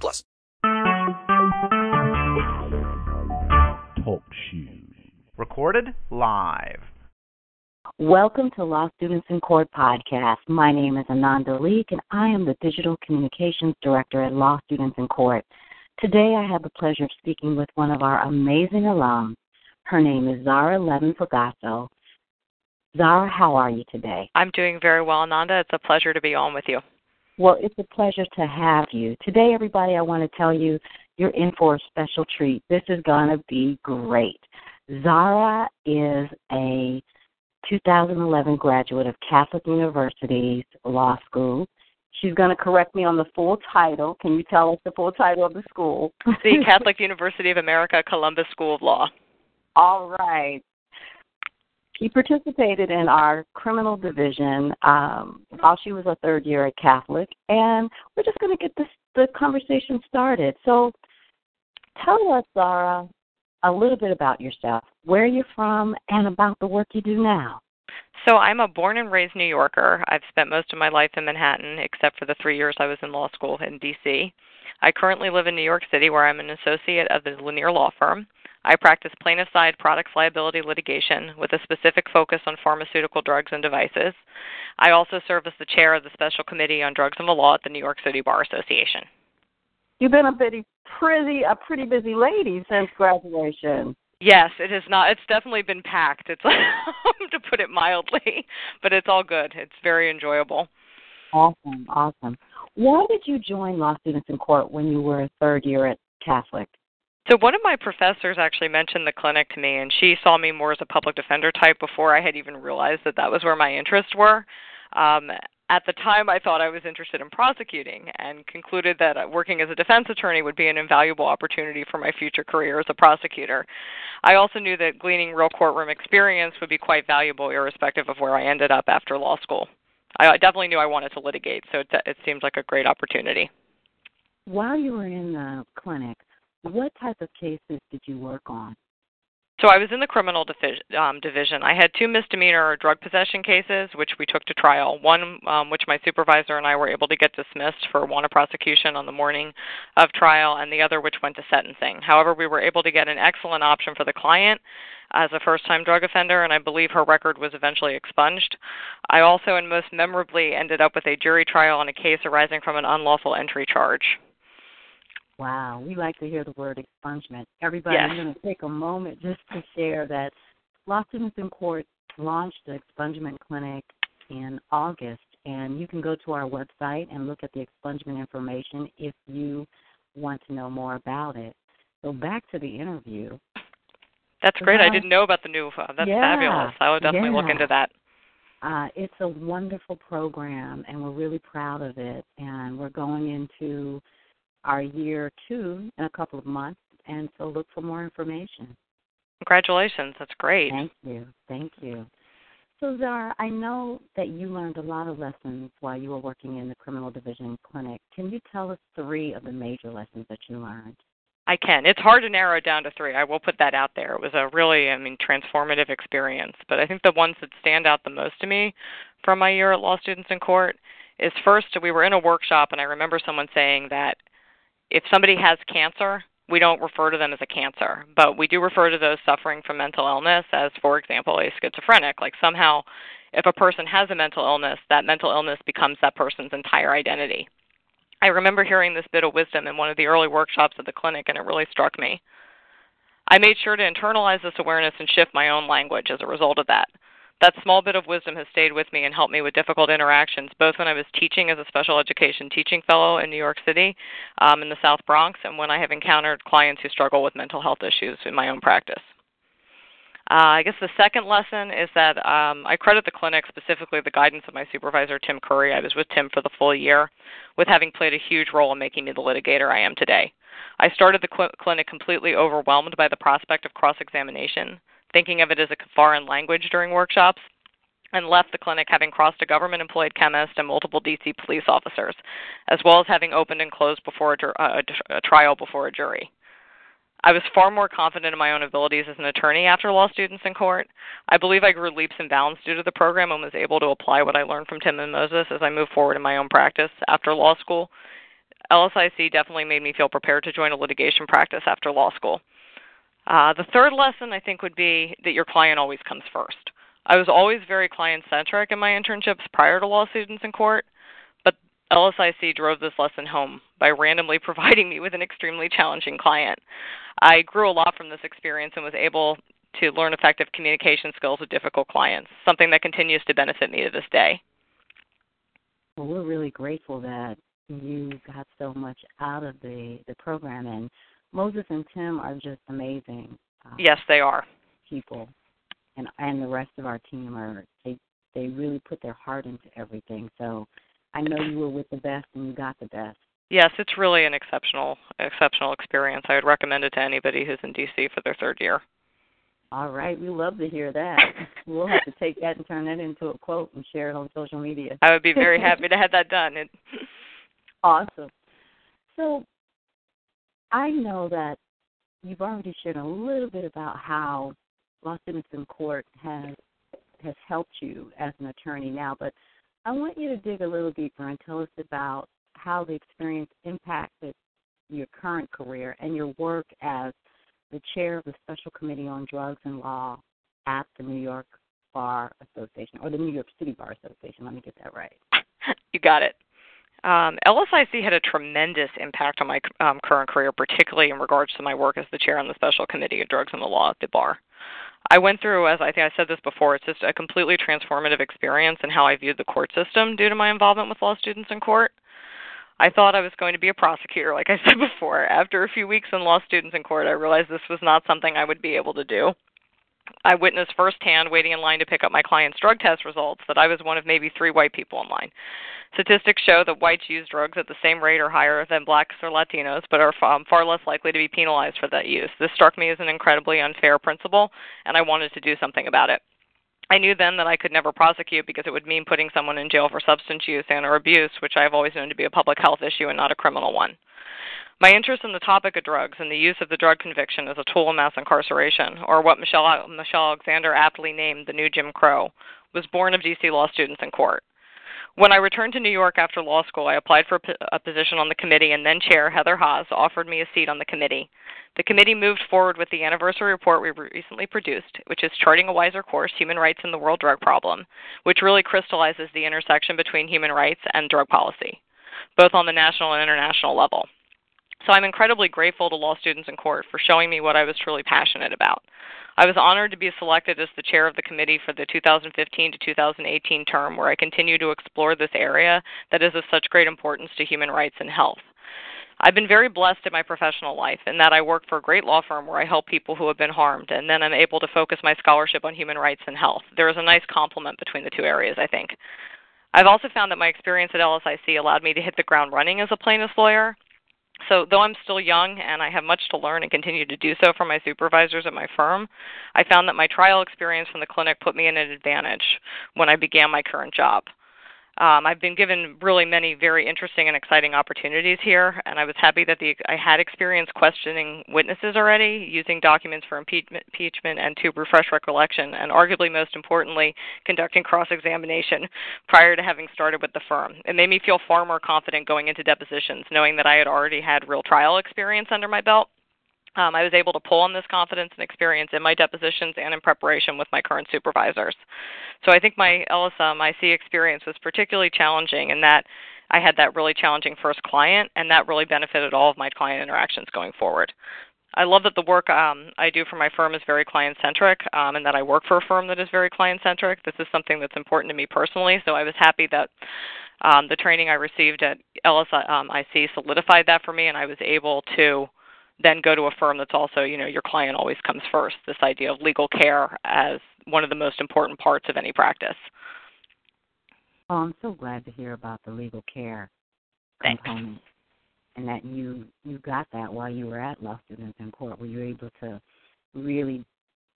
plus. Talk shoes. Recorded live. Welcome to Law Students in Court podcast. My name is Ananda Leeke, and I am the Digital Communications Director at Law Students in Court. Today, I have the pleasure of speaking with one of our amazing alums, her name is Zara Levin Fugasso. Zarah, how are you today? I'm doing very well, Ananda. It's a pleasure to be on with you. Well, it's a pleasure to have you. Today, everybody, I want to tell you you're in for a special treat. This is going to be great. Zarah is a 2011 graduate of Catholic University's Law School. She's going to correct me on the full title. Can you tell us the full title of the school? the Catholic University of America Columbus School of Law. All right. She participated in our criminal division um, while she was a third year at Catholic, and we're just going to get this the conversation started. So, tell us, Zarah, a little bit about yourself, where you're from, and about the work you do now. So, I'm a born and raised New Yorker. I've spent most of my life in Manhattan, except for the three years I was in law school in D.C. I currently live in New York City, where I'm an associate of the Lanier Law Firm. I practice plaintiff side products liability litigation with a specific focus on pharmaceutical drugs and devices. I also serve as the chair of the Special Committee on Drugs and the Law at the New York City Bar Association. You've been a pretty pretty a pretty busy lady since graduation. Yes, it has not. It's definitely been packed. It's to put it mildly, but it's all good. It's very enjoyable. Awesome, awesome. Why did you join Law Students in Court when you were a third year at Catholic? So one of my professors actually mentioned the clinic to me, and she saw me more as a public defender type before I had even realized that that was where my interests were. Um, at the time, I thought I was interested in prosecuting and concluded that working as a defense attorney would be an invaluable opportunity for my future career as a prosecutor. I also knew that gleaning real courtroom experience would be quite valuable, irrespective of where I ended up after law school. I definitely knew I wanted to litigate, so it, it seemed like a great opportunity. While you were in the clinic, what type of cases did you work on? So I was in the criminal um, division. I had two misdemeanor drug possession cases, which we took to trial. One, um, which my supervisor and I were able to get dismissed for want of prosecution on the morning of trial, and the other, which went to sentencing. However, we were able to get an excellent option for the client as a first-time drug offender, and I believe her record was eventually expunged. I also, and most memorably, ended up with a jury trial on a case arising from an unlawful entry charge. Wow, we like to hear the word expungement. Everybody, yes. I'm going to take a moment just to share that Law Students in Court launched the expungement clinic in August, and you can go to our website and look at the expungement information if you want to know more about it. So back to the interview. That's great. I didn't know about the new. Uh, that's yeah, fabulous. I will definitely yeah. look into that. Uh, it's a wonderful program, and we're really proud of it. And we're going into our year two in a couple of months, and so look for more information. Congratulations, that's great. Thank you, thank you. So Zarah, I know that you learned a lot of lessons while you were working in the criminal division clinic. Can you tell us three of the major lessons that you learned? I can. It's hard to narrow it down to three. I will put that out there. It was a really, I mean, transformative experience. But I think the ones that stand out the most to me from my year at Law Students in Court is first, we were in a workshop, and I remember someone saying that if somebody has cancer, we don't refer to them as a cancer, but we do refer to those suffering from mental illness as, for example, a schizophrenic. Like somehow, if a person has a mental illness, that mental illness becomes that person's entire identity. I remember hearing this bit of wisdom in one of the early workshops at the clinic, and it really struck me. I made sure to internalize this awareness and shift my own language as a result of that that small bit of wisdom has stayed with me and helped me with difficult interactions, both when I was teaching as a special education teaching fellow in New York City, um, in the South Bronx, and when I have encountered clients who struggle with mental health issues in my own practice. Uh, I guess the second lesson is that um, I credit the clinic, specifically the guidance of my supervisor, Tim Curry. I was with Tim for the full year, with having played a huge role in making me the litigator I am today. I started the cl- clinic completely overwhelmed by the prospect of cross examination, thinking of it as a foreign language during workshops, and left the clinic having crossed a government employed chemist and multiple DC police officers, as well as having opened and closed before a, uh, a, a trial before a jury. I was far more confident in my own abilities as an attorney after law students in court. I believe I grew leaps and bounds due to the program and was able to apply what I learned from Tim and Moses as I moved forward in my own practice after law school. LSIC definitely made me feel prepared to join a litigation practice after law school. Uh, the third lesson I think would be that your client always comes first. I was always very client centric in my internships prior to law students in court. But LSIC drove this lesson home by randomly providing me with an extremely challenging client. I grew a lot from this experience and was able to learn effective communication skills with difficult clients, something that continues to benefit me to this day. Well, we're really grateful that you got so much out of the the program, and Moses and Tim are just amazing. Uh, yes, they are people, and and the rest of our team are they they really put their heart into everything. So I know you were with the best and you got the best. Yes, it's really an exceptional exceptional experience. I would recommend it to anybody who's in DC for their third year. All right, we love to hear that. we'll have to take that and turn that into a quote and share it on social media. I would be very happy to have that done. It... Awesome. So I know that you've already shared a little bit about how Law Students in Court has has helped you as an attorney now, but I want you to dig a little deeper and tell us about how the experience impacted your current career and your work as the chair of the Special Committee on Drugs and Law at the New York Bar Association, or the New York City Bar Association. Let me get that right. you got it. Um, LSIC had a tremendous impact on my um, current career, particularly in regards to my work as the chair on the Special Committee of Drugs and the Law at the bar. I went through, as I think I said this before, it's just a completely transformative experience in how I viewed the court system due to my involvement with law students in court. I thought I was going to be a prosecutor, like I said before. After a few weeks in law students in court, I realized this was not something I would be able to do. I witnessed firsthand, waiting in line to pick up my client's drug test results, that I was one of maybe three white people in line. Statistics show that whites use drugs at the same rate or higher than blacks or Latinos, but are far less likely to be penalized for that use. This struck me as an incredibly unfair principle, and I wanted to do something about it. I knew then that I could never prosecute because it would mean putting someone in jail for substance use and or abuse, which I have always known to be a public health issue and not a criminal one. My interest in the topic of drugs and the use of the drug conviction as a tool of mass incarceration, or what Michelle, Michelle Alexander aptly named the new Jim Crow, was born of DC law students in court. When I returned to New York after law school, I applied for a position on the committee, and then Chair Heather Haas offered me a seat on the committee. The committee moved forward with the anniversary report we recently produced, which is Charting a Wiser Course Human Rights and the World Drug Problem, which really crystallizes the intersection between human rights and drug policy, both on the national and international level. So I'm incredibly grateful to law students in court for showing me what I was truly passionate about. I was honored to be selected as the chair of the committee for the 2015 to 2018 term, where I continue to explore this area that is of such great importance to human rights and health. I've been very blessed in my professional life in that I work for a great law firm where I help people who have been harmed, and then I'm able to focus my scholarship on human rights and health. There is a nice complement between the two areas, I think. I've also found that my experience at LSIC allowed me to hit the ground running as a plaintiff's lawyer. So, though I'm still young and I have much to learn and continue to do so from my supervisors at my firm, I found that my trial experience from the clinic put me in an advantage when I began my current job. Um, I've been given really many very interesting and exciting opportunities here, and I was happy that the, I had experience questioning witnesses already, using documents for impeachment, and to refresh recollection, and arguably most importantly, conducting cross examination prior to having started with the firm. It made me feel far more confident going into depositions, knowing that I had already had real trial experience under my belt um, I was able to pull on this confidence and experience in my depositions and in preparation with my current supervisors. So I think my LSM IC experience was particularly challenging in that I had that really challenging first client, and that really benefited all of my client interactions going forward. I love that the work um, I do for my firm is very client centric, um, and that I work for a firm that is very client centric. This is something that's important to me personally, so I was happy that um, the training I received at LSIC solidified that for me, and I was able to then go to a firm that's also, you know, your client always comes first. This idea of legal care as one of the most important parts of any practice. Oh, I'm so glad to hear about the legal care Thanks. component, and that you you got that while you were at law students in court. Were you able to really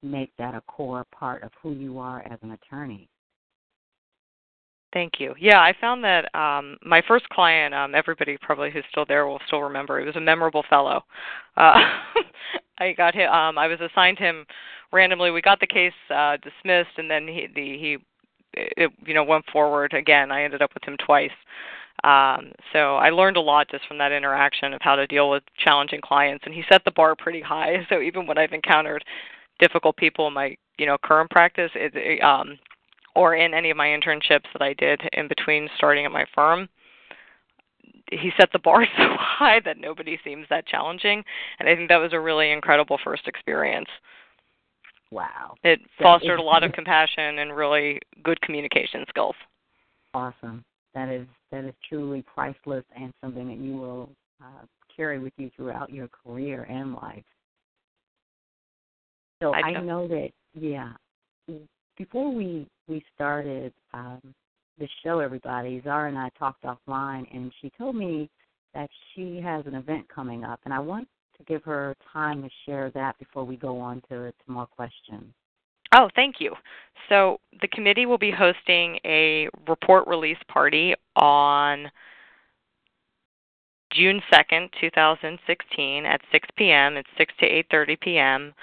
make that a core part of who you are as an attorney? Thank you. Yeah, I found that um, my first client, um, everybody probably who's still there will still remember. He was a memorable fellow. Uh, I got him. Um, I was assigned him randomly. We got the case uh, dismissed, and then he the, he it, you know went forward again. I ended up with him twice. Um, so I learned a lot just from that interaction of how to deal with challenging clients, and he set the bar pretty high. So even when I've encountered difficult people in my you know current practice, it, it um, or in any of my internships that I did in between starting at my firm, he set the bar so high that nobody seems that challenging, and I think that was a really incredible first experience. Wow. It fostered a lot of compassion and really good communication skills. Awesome. That is that is truly priceless and something that you will uh, carry with you throughout your career and life. So I I, know that yeah. Before we we started um, the show, everybody, Zarah and I talked offline, and she told me that she has an event coming up, and I want to give her time to share that before we go on to, to more questions. Oh, thank you. So the committee will be hosting a report release party on June 2nd, 2016 at 6 p.m. It's 6 to 8:30 p.m.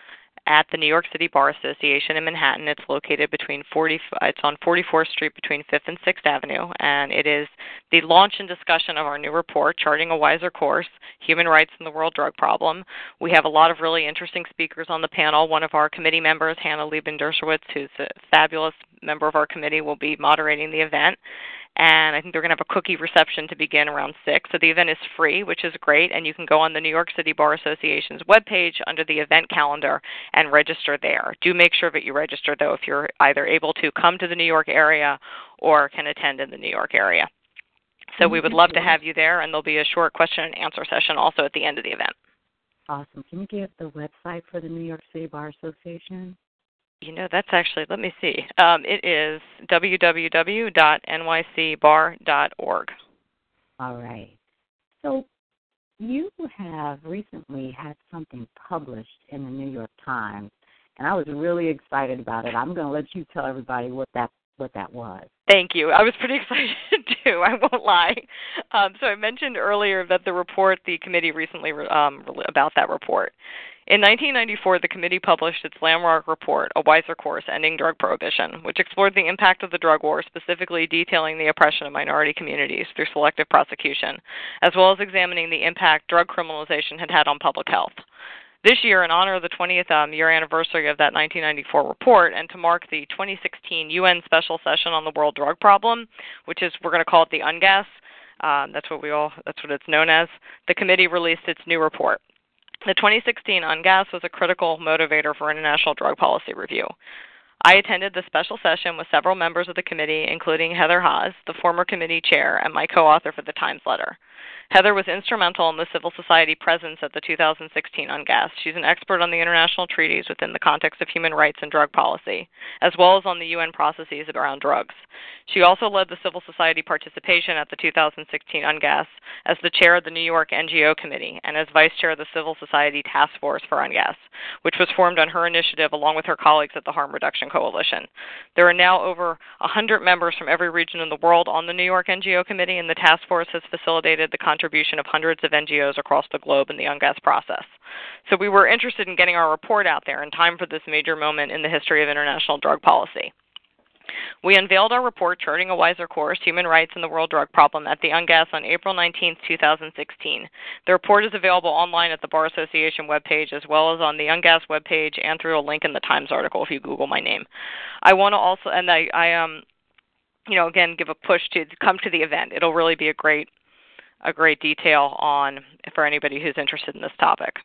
at the New York City Bar Association in Manhattan. It's located between 40 it's on 44th Street between 5th and 6th Avenue and it is the launch and discussion of our new report Charting a Wiser Course: Human Rights in the World Drug Problem. We have a lot of really interesting speakers on the panel. One of our committee members, Hannah Lieben Dershowitz, who's a fabulous member of our committee, will be moderating the event and I think they're going to have a cookie reception to begin around 6. So the event is free, which is great, and you can go on the New York City Bar Association's webpage under the event calendar and register there. Do make sure that you register, though, if you're either able to come to the New York area or can attend in the New York area. So we would love to have you there, and there'll be a short question and answer session also at the end of the event. Awesome. Can you give the website for the New York City Bar Association? You know, that's actually, let me see. Um, it is www.nycbar.org. All right. So you have recently had something published in the New York Times, and I was really excited about it. I'm going to let you tell everybody what that what that was. Thank you. I was pretty excited too. I won't lie. Um, so I mentioned earlier that the report the committee recently um, about that report. In 1994, the committee published its landmark report, A Wiser Course Ending Drug Prohibition, which explored the impact of the drug war, specifically detailing the oppression of minority communities through selective prosecution, as well as examining the impact drug criminalization had had on public health. This year, in honor of the 20th um, year anniversary of that 1994 report, and to mark the 2016 UN Special Session on the World Drug Problem, which is we're going to call it the UNGAS. Um, that's what we all that's what it's known as. The committee released its new report. The 2016 UNGAS was a critical motivator for international drug policy review. I attended the special session with several members of the committee, including Heather Haas, the former committee chair and my co author for the Times letter. Heather was instrumental in the civil society presence at the 2016 UNGAS. She's an expert on the international treaties within the context of human rights and drug policy, as well as on the UN processes around drugs. She also led the civil society participation at the 2016 UNGAS as the chair of the New York NGO Committee and as vice chair of the Civil Society Task Force for UNGAS, which was formed on her initiative along with her colleagues at the Harm Reduction Coalition. There are now over 100 members from every region in the world on the New York NGO Committee, and the task force has facilitated the contribution of hundreds of NGOs across the globe in the UNGAS process. So we were interested in getting our report out there in time for this major moment in the history of international drug policy. We unveiled our report, Charting a Wiser Course Human Rights and the World Drug Problem, at the UNGAS on April 19, 2016. The report is available online at the Bar Association webpage as well as on the UNGAS webpage and through a link in the Times article if you Google my name. I want to also, and I, I um, you know, again, give a push to come to the event. It'll really be a great, a great detail on for anybody who's interested in this topic.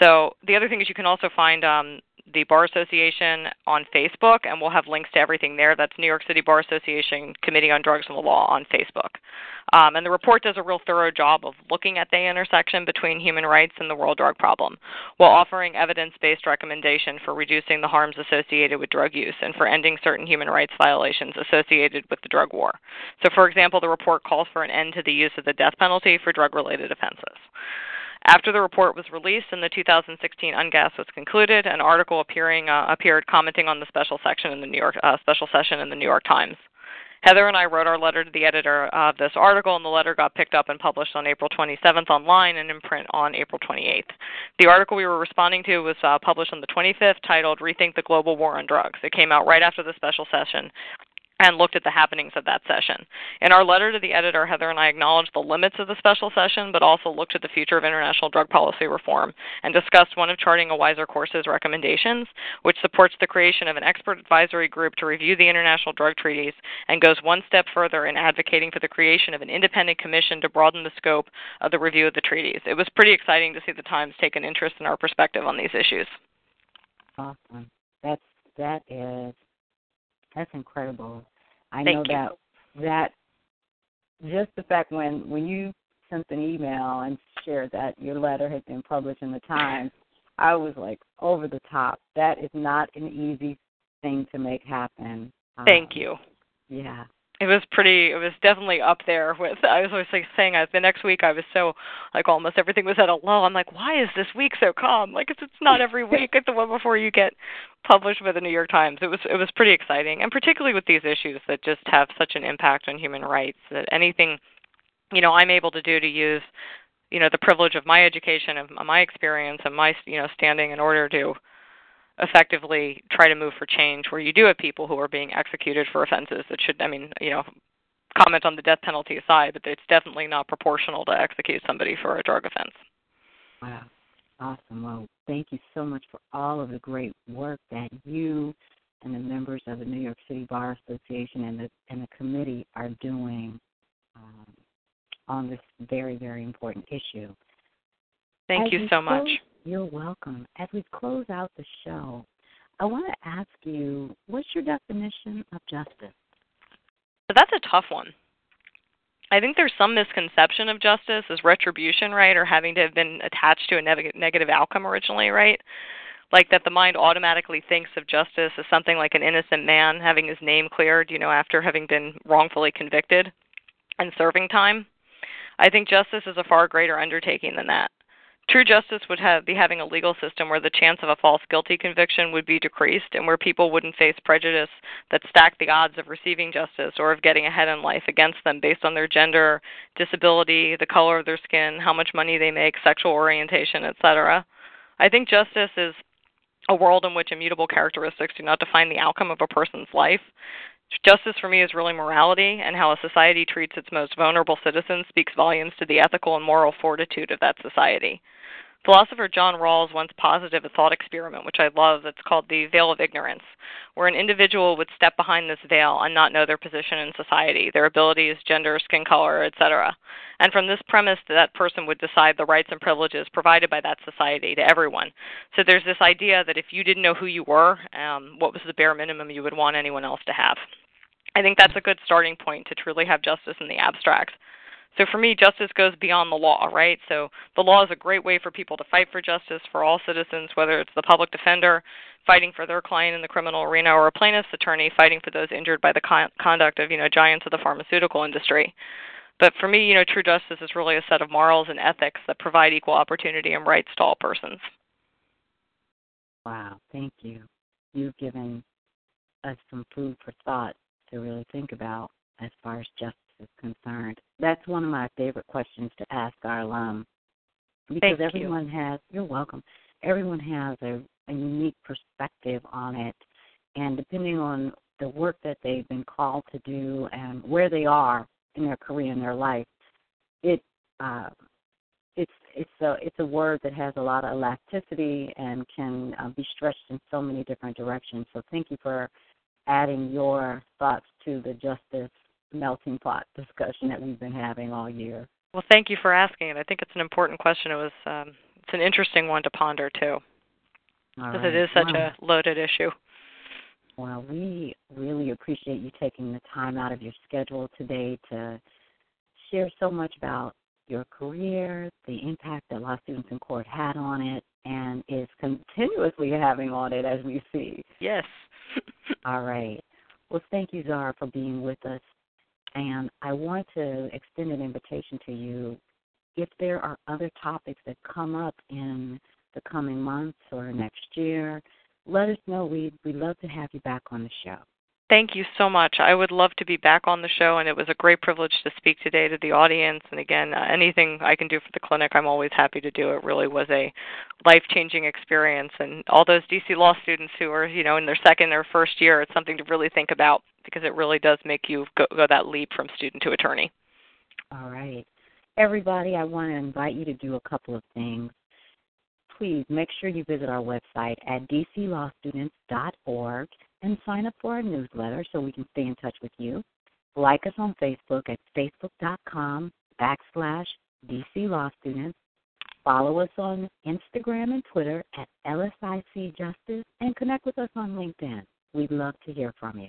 So the other thing is you can also find um, the Bar Association on Facebook, and we'll have links to everything there. That's New York City Bar Association Committee on Drugs and the Law on Facebook. Um, and the report does a real thorough job of looking at the intersection between human rights and the world drug problem, while offering evidence based recommendation for reducing the harms associated with drug use and for ending certain human rights violations associated with the drug war. So, for example, the report calls for an end to the use of the death penalty for drug related offenses. After the report was released and the 2016 UNGAS was concluded, an article appearing uh, appeared commenting on the special section in the New York uh, special session in the New York Times. Heather and I wrote our letter to the editor of this article, and the letter got picked up and published on April 27th online and in print on April 28th. The article we were responding to was uh, published on the 25th, titled Rethink the Global War on Drugs. It came out right after the special session and looked at the happenings of that session. In our letter to the editor, Heather and I acknowledged the limits of the special session, but also looked at the future of international drug policy reform and discussed one of Charting a Wiser Course's recommendations, which supports the creation of an expert advisory group to review the international drug treaties and goes one step further in advocating for the creation of an independent commission to broaden the scope of the review of the treaties. It was pretty exciting to see the Times take an interest in our perspective on these issues. Awesome. That's that is that's incredible. I Thank know you. that that just the fact when when you sent an email and shared that your letter had been published in the Times, I was like over the top. That is not an easy thing to make happen. Thank Um, you. Yeah. it was pretty it was definitely up there with i was always like saying I, the next week i was so like almost everything was at a low i'm like why is this week so calm like it's, it's not every week it's the one before you get published by the new york times it was it was pretty exciting and particularly with these issues that just have such an impact on human rights that anything you know i'm able to do to use you know the privilege of my education of my experience and my you know standing in order to effectively try to move for change where you do have people who are being executed for offenses that should I mean, you know, comment on the death penalty aside, but it's definitely not proportional to execute somebody for a drug offense. Wow. Awesome. Well, thank you so much for all of the great work that you and the members of the New York City Bar Association and the and the committee are doing um, on this very very important issue. Thank As you so much. You're welcome. As we close out the show, I want to ask you, what's your definition of justice? But that's a tough one. I think there's some misconception of justice as retribution, right, or having to have been attached to a neg- negative outcome originally, right? Like that the mind automatically thinks of justice as something like an innocent man having his name cleared, you know, after having been wrongfully convicted and serving time. I think justice is a far greater undertaking than that. True justice would have, be having a legal system where the chance of a false guilty conviction would be decreased and where people wouldn't face prejudice that stacked the odds of receiving justice or of getting ahead in life against them based on their gender, disability, the color of their skin, how much money they make, sexual orientation, etc. I think justice is a world in which immutable characteristics do not define the outcome of a person's life. Justice for me is really morality, and how a society treats its most vulnerable citizens speaks volumes to the ethical and moral fortitude of that society. Philosopher John Rawls once posited a thought experiment, which I love, that's called the veil of ignorance, where an individual would step behind this veil and not know their position in society, their abilities, gender, skin color, etc. And from this premise, that person would decide the rights and privileges provided by that society to everyone. So there's this idea that if you didn't know who you were, um, what was the bare minimum you would want anyone else to have? I think that's a good starting point to truly have justice in the abstract. So for me, justice goes beyond the law, right? So the law is a great way for people to fight for justice for all citizens, whether it's the public defender fighting for their client in the criminal arena or a plaintiff's attorney fighting for those injured by the con- conduct of, you know, giants of the pharmaceutical industry. But for me, you know, true justice is really a set of morals and ethics that provide equal opportunity and rights to all persons. Wow, thank you. You've given us some food for thought to really think about as far as justice is concerned. That's one of my favorite questions to ask our alum because Thank you. everyone has. You're welcome. Everyone has a, a unique perspective on it, and depending on the work that they've been called to do and where they are in their career and their life, it uh, it's it's a it's a word that has a lot of elasticity and can uh, be stretched in so many different directions. So thank you for adding your thoughts to the justice melting pot discussion that we've been having all year. Well, thank you for asking it. I think it's an important question. It was um, it's an interesting one to ponder too. Because right. it is such a loaded issue. Well, we really appreciate you taking the time out of your schedule today to share so much about your career, the impact that Law Students in Court had on it, and is continuously having on it as we see. Yes. All right. Well, thank you, Zarah, for being with us. And I want to extend an invitation to you. If there are other topics that come up in the coming months or next year, let us know. We'd, we'd love to have you back on the show. Thank you so much. I would love to be back on the show, and it was a great privilege to speak today to the audience. And again, uh, anything I can do for the clinic, I'm always happy to do. It really was a life-changing experience, and all those DC law students who are, you know, in their second or first year, it's something to really think about because it really does make you go, go that leap from student to attorney. All right. Everybody, I want to invite you to do a couple of things. Please make sure you visit our website at dclawstudents.org and sign up for our newsletter so we can stay in touch with you. Like us on Facebook at facebook.com backslash DC Law Students. Follow us on Instagram and Twitter at LSIC Justice and connect with us on LinkedIn. We'd love to hear from you.